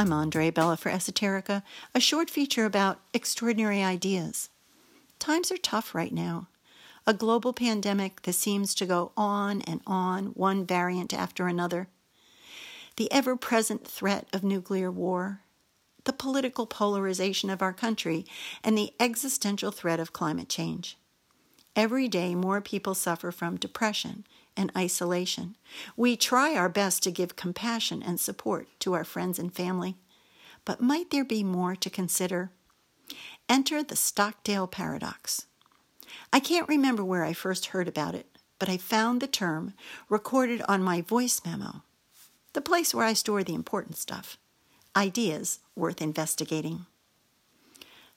I'm Andre Bella for Esoterica, a short feature about extraordinary ideas. Times are tough right now. A global pandemic that seems to go on and on, one variant after another. The ever present threat of nuclear war, the political polarization of our country, and the existential threat of climate change. Every day, more people suffer from depression and isolation. We try our best to give compassion and support to our friends and family. But might there be more to consider? Enter the Stockdale paradox. I can't remember where I first heard about it, but I found the term recorded on my voice memo, the place where I store the important stuff, ideas worth investigating.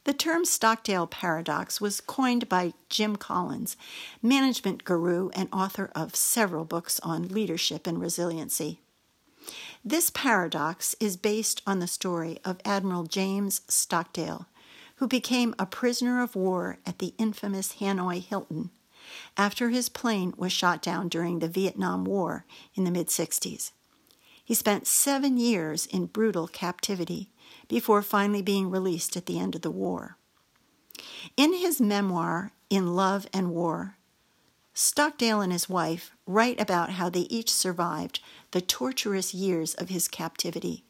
The term Stockdale paradox was coined by Jim Collins, management guru and author of several books on leadership and resiliency. This paradox is based on the story of Admiral James Stockdale, who became a prisoner of war at the infamous Hanoi Hilton after his plane was shot down during the Vietnam War in the mid 60s. He spent seven years in brutal captivity before finally being released at the end of the war. In his memoir, In Love and War, Stockdale and his wife write about how they each survived the torturous years of his captivity.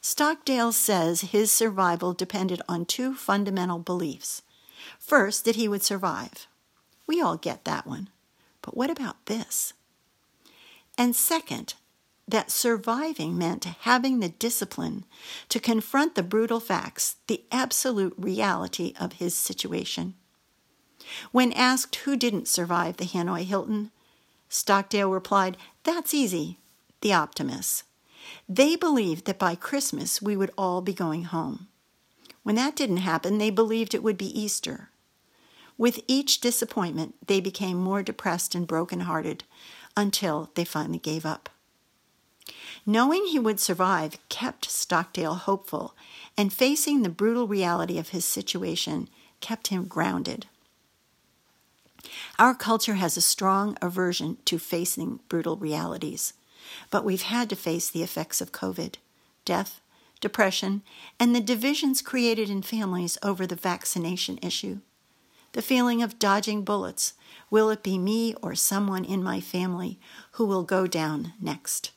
Stockdale says his survival depended on two fundamental beliefs. First, that he would survive. We all get that one. But what about this? And second, that surviving meant having the discipline to confront the brutal facts, the absolute reality of his situation. When asked who didn't survive the Hanoi Hilton, Stockdale replied, That's easy, the optimists. They believed that by Christmas we would all be going home. When that didn't happen, they believed it would be Easter. With each disappointment, they became more depressed and broken-hearted until they finally gave up. Knowing he would survive kept Stockdale hopeful, and facing the brutal reality of his situation kept him grounded. Our culture has a strong aversion to facing brutal realities, but we've had to face the effects of COVID, death, depression, and the divisions created in families over the vaccination issue. The feeling of dodging bullets will it be me or someone in my family who will go down next?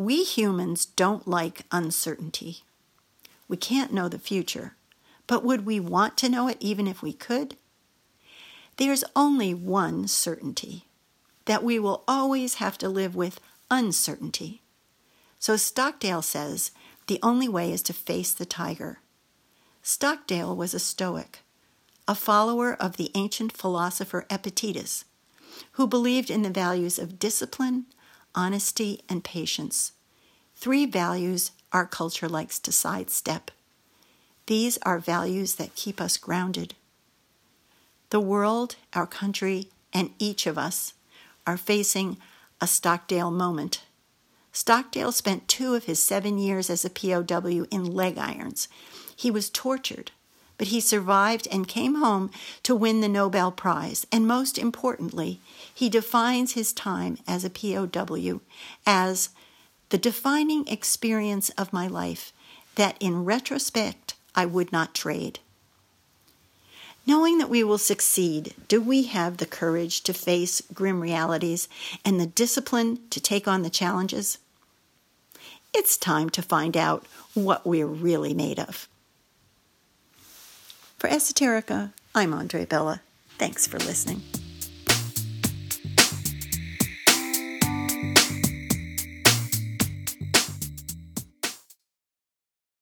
We humans don't like uncertainty. We can't know the future, but would we want to know it even if we could? There's only one certainty that we will always have to live with uncertainty. So Stockdale says the only way is to face the tiger. Stockdale was a Stoic, a follower of the ancient philosopher Epictetus, who believed in the values of discipline, honesty, and patience. Three values our culture likes to sidestep. These are values that keep us grounded. The world, our country, and each of us are facing a Stockdale moment. Stockdale spent two of his seven years as a POW in leg irons. He was tortured, but he survived and came home to win the Nobel Prize. And most importantly, he defines his time as a POW as the defining experience of my life that in retrospect I would not trade. Knowing that we will succeed, do we have the courage to face grim realities and the discipline to take on the challenges? It's time to find out what we're really made of. For Esoterica, I'm Andre Bella. Thanks for listening.